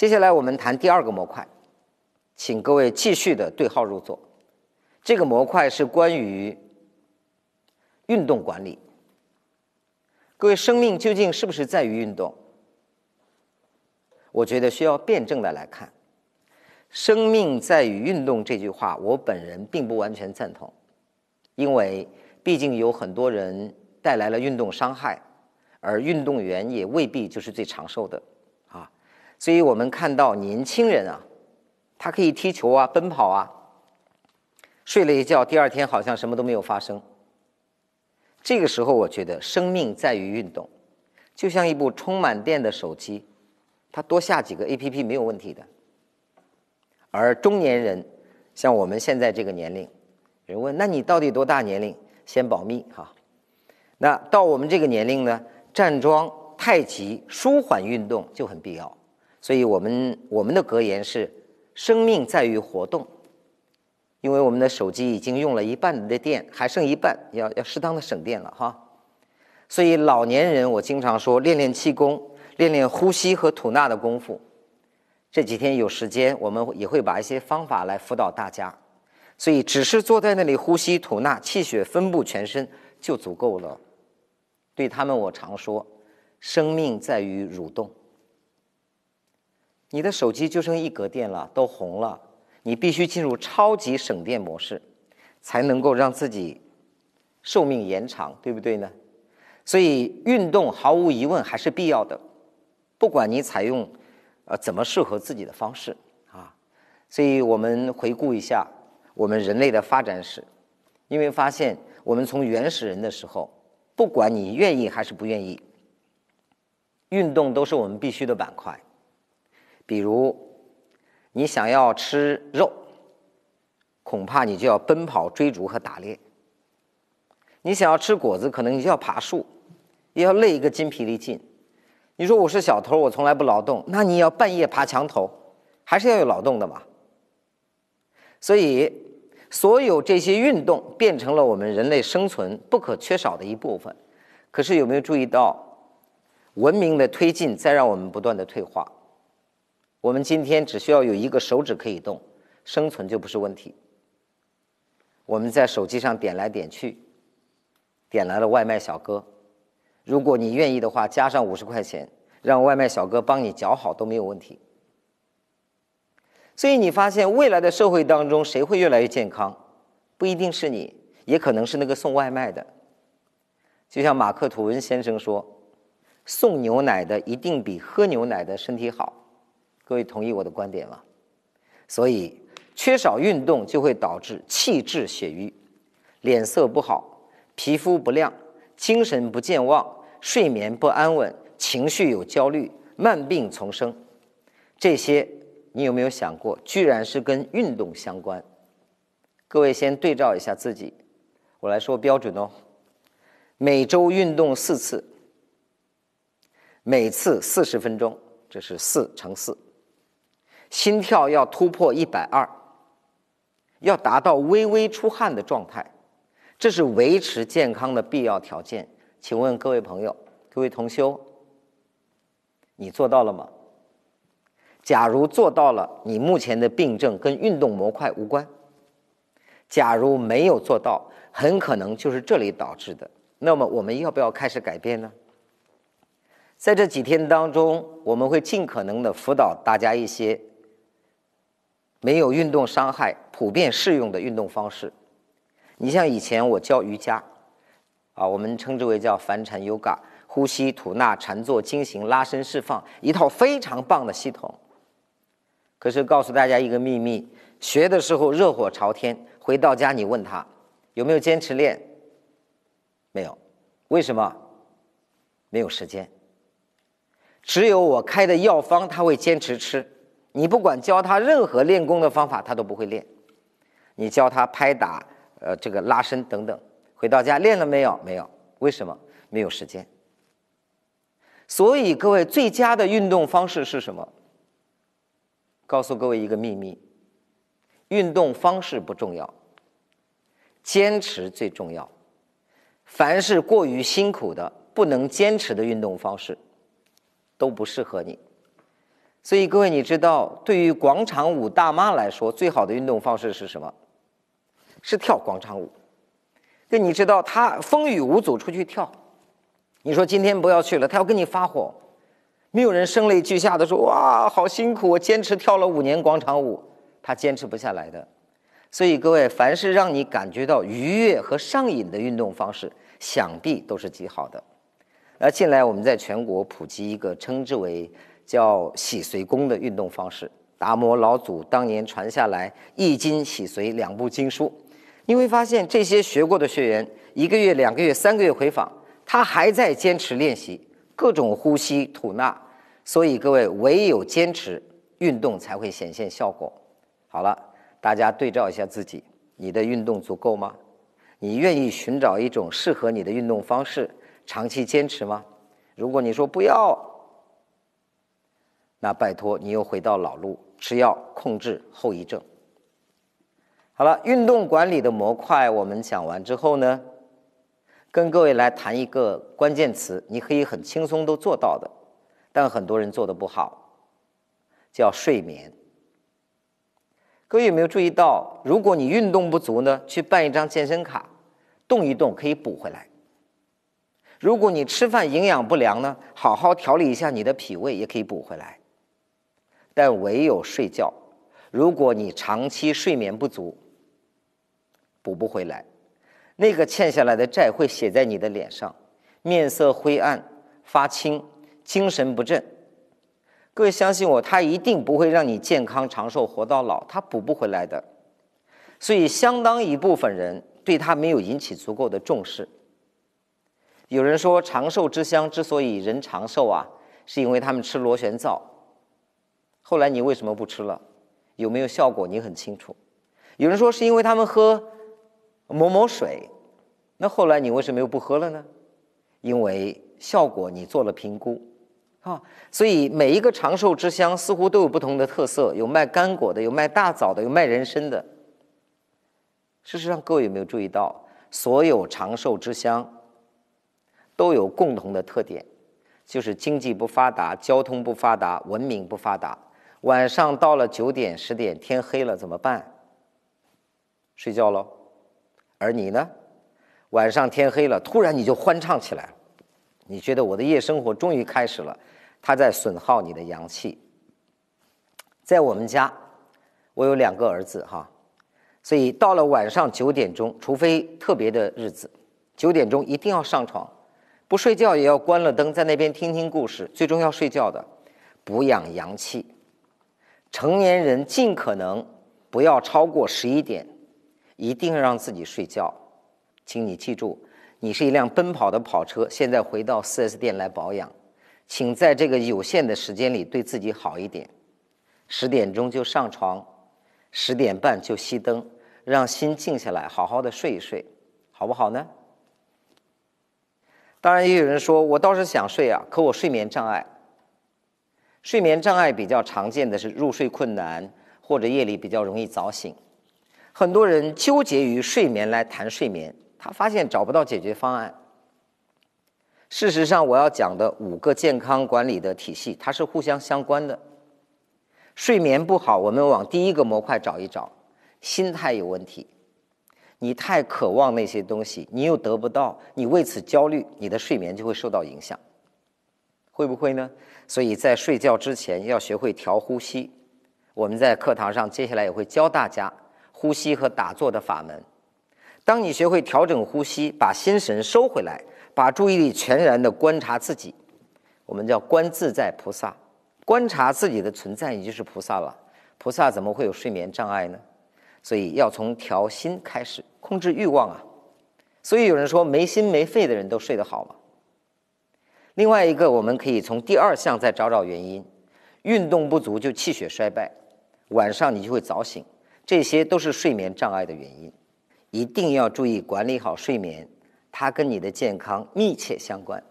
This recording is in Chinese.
接下来我们谈第二个模块，请各位继续的对号入座。这个模块是关于运动管理。各位，生命究竟是不是在于运动？我觉得需要辩证的来看。生命在于运动这句话，我本人并不完全赞同，因为毕竟有很多人带来了运动伤害，而运动员也未必就是最长寿的。所以我们看到年轻人啊，他可以踢球啊、奔跑啊，睡了一觉，第二天好像什么都没有发生。这个时候，我觉得生命在于运动，就像一部充满电的手机，它多下几个 A P P 没有问题的。而中年人，像我们现在这个年龄，人问：那你到底多大年龄？先保密哈。那到我们这个年龄呢，站桩、太极、舒缓运动就很必要。所以我们我们的格言是：生命在于活动。因为我们的手机已经用了一半的电，还剩一半，要要适当的省电了哈。所以老年人，我经常说练练气功，练练呼吸和吐纳的功夫。这几天有时间，我们也会把一些方法来辅导大家。所以，只是坐在那里呼吸吐纳，气血分布全身就足够了。对他们，我常说，生命在于蠕动。你的手机就剩一格电了，都红了，你必须进入超级省电模式，才能够让自己寿命延长，对不对呢？所以，运动毫无疑问还是必要的，不管你采用。呃，怎么适合自己的方式啊？所以我们回顾一下我们人类的发展史，因为发现我们从原始人的时候，不管你愿意还是不愿意，运动都是我们必须的板块。比如你想要吃肉，恐怕你就要奔跑、追逐和打猎；你想要吃果子，可能你就要爬树，也要累一个筋疲力尽。你说我是小偷，我从来不劳动，那你要半夜爬墙头，还是要有劳动的嘛？所以，所有这些运动变成了我们人类生存不可缺少的一部分。可是有没有注意到，文明的推进在让我们不断的退化？我们今天只需要有一个手指可以动，生存就不是问题。我们在手机上点来点去，点来了外卖小哥。如果你愿意的话，加上五十块钱，让外卖小哥帮你搅好都没有问题。所以你发现未来的社会当中，谁会越来越健康？不一定是你，也可能是那个送外卖的。就像马克吐温先生说：“送牛奶的一定比喝牛奶的身体好。”各位同意我的观点吗？所以缺少运动就会导致气滞血瘀，脸色不好，皮肤不亮。精神不健忘，睡眠不安稳，情绪有焦虑，慢病丛生，这些你有没有想过，居然是跟运动相关？各位先对照一下自己，我来说标准哦，每周运动四次，每次四十分钟，这是四乘四，心跳要突破一百二，要达到微微出汗的状态。这是维持健康的必要条件。请问各位朋友、各位同修，你做到了吗？假如做到了，你目前的病症跟运动模块无关；假如没有做到，很可能就是这里导致的。那么我们要不要开始改变呢？在这几天当中，我们会尽可能的辅导大家一些没有运动伤害、普遍适用的运动方式。你像以前我教瑜伽，啊，我们称之为叫凡禅 Yoga，呼吸、吐纳、禅坐、经行、拉伸、释放，一套非常棒的系统。可是告诉大家一个秘密，学的时候热火朝天，回到家你问他有没有坚持练，没有，为什么？没有时间。只有我开的药方他会坚持吃，你不管教他任何练功的方法，他都不会练。你教他拍打。呃，这个拉伸等等，回到家练了没有？没有，为什么？没有时间。所以各位，最佳的运动方式是什么？告诉各位一个秘密：运动方式不重要，坚持最重要。凡是过于辛苦的、不能坚持的运动方式，都不适合你。所以各位，你知道，对于广场舞大妈来说，最好的运动方式是什么？是跳广场舞。那你知道，她风雨无阻出去跳，你说今天不要去了，她要跟你发火。没有人声泪俱下的说：“哇，好辛苦，我坚持跳了五年广场舞。”她坚持不下来的。所以各位，凡是让你感觉到愉悦和上瘾的运动方式，想必都是极好的。而近来我们在全国普及一个称之为叫洗髓功的运动方式，达摩老祖当年传下来《易经》《洗髓》两部经书，你会发现这些学过的学员，一个月、两个月、三个月回访，他还在坚持练习各种呼吸吐纳。所以各位，唯有坚持运动才会显现效果。好了，大家对照一下自己，你的运动足够吗？你愿意寻找一种适合你的运动方式，长期坚持吗？如果你说不要，那拜托你又回到老路，吃药控制后遗症。好了，运动管理的模块我们讲完之后呢，跟各位来谈一个关键词，你可以很轻松都做到的，但很多人做的不好，叫睡眠。各位有没有注意到，如果你运动不足呢，去办一张健身卡，动一动可以补回来。如果你吃饭营养不良呢，好好调理一下你的脾胃也可以补回来。但唯有睡觉，如果你长期睡眠不足，补不回来，那个欠下来的债会写在你的脸上，面色灰暗、发青、精神不振。各位相信我，他一定不会让你健康长寿活到老，他补不回来的。所以，相当一部分人对他没有引起足够的重视。有人说，长寿之乡之所以人长寿啊，是因为他们吃螺旋藻。后来你为什么不吃了？有没有效果？你很清楚。有人说是因为他们喝某某水，那后来你为什么又不喝了呢？因为效果你做了评估，啊，所以每一个长寿之乡似乎都有不同的特色，有卖干果的，有卖大枣的，有卖人参的。事实上，各位有没有注意到，所有长寿之乡都有共同的特点，就是经济不发达，交通不发达，文明不发达。晚上到了九点十点，天黑了怎么办？睡觉喽。而你呢？晚上天黑了，突然你就欢唱起来。你觉得我的夜生活终于开始了？它在损耗你的阳气。在我们家，我有两个儿子哈，所以到了晚上九点钟，除非特别的日子，九点钟一定要上床，不睡觉也要关了灯，在那边听听故事，最终要睡觉的，补养阳气。成年人尽可能不要超过十一点，一定让自己睡觉。请你记住，你是一辆奔跑的跑车，现在回到 4S 店来保养，请在这个有限的时间里对自己好一点。十点钟就上床，十点半就熄灯，让心静下来，好好的睡一睡，好不好呢？当然，也有人说我倒是想睡啊，可我睡眠障碍。睡眠障碍比较常见的是入睡困难，或者夜里比较容易早醒。很多人纠结于睡眠来谈睡眠，他发现找不到解决方案。事实上，我要讲的五个健康管理的体系，它是互相相关的。睡眠不好，我们往第一个模块找一找，心态有问题。你太渴望那些东西，你又得不到，你为此焦虑，你的睡眠就会受到影响。会不会呢？所以在睡觉之前要学会调呼吸。我们在课堂上接下来也会教大家呼吸和打坐的法门。当你学会调整呼吸，把心神收回来，把注意力全然的观察自己，我们叫观自在菩萨，观察自己的存在，你就是菩萨了。菩萨怎么会有睡眠障碍呢？所以要从调心开始，控制欲望啊。所以有人说没心没肺的人都睡得好吗？另外一个，我们可以从第二项再找找原因。运动不足就气血衰败，晚上你就会早醒，这些都是睡眠障碍的原因。一定要注意管理好睡眠，它跟你的健康密切相关。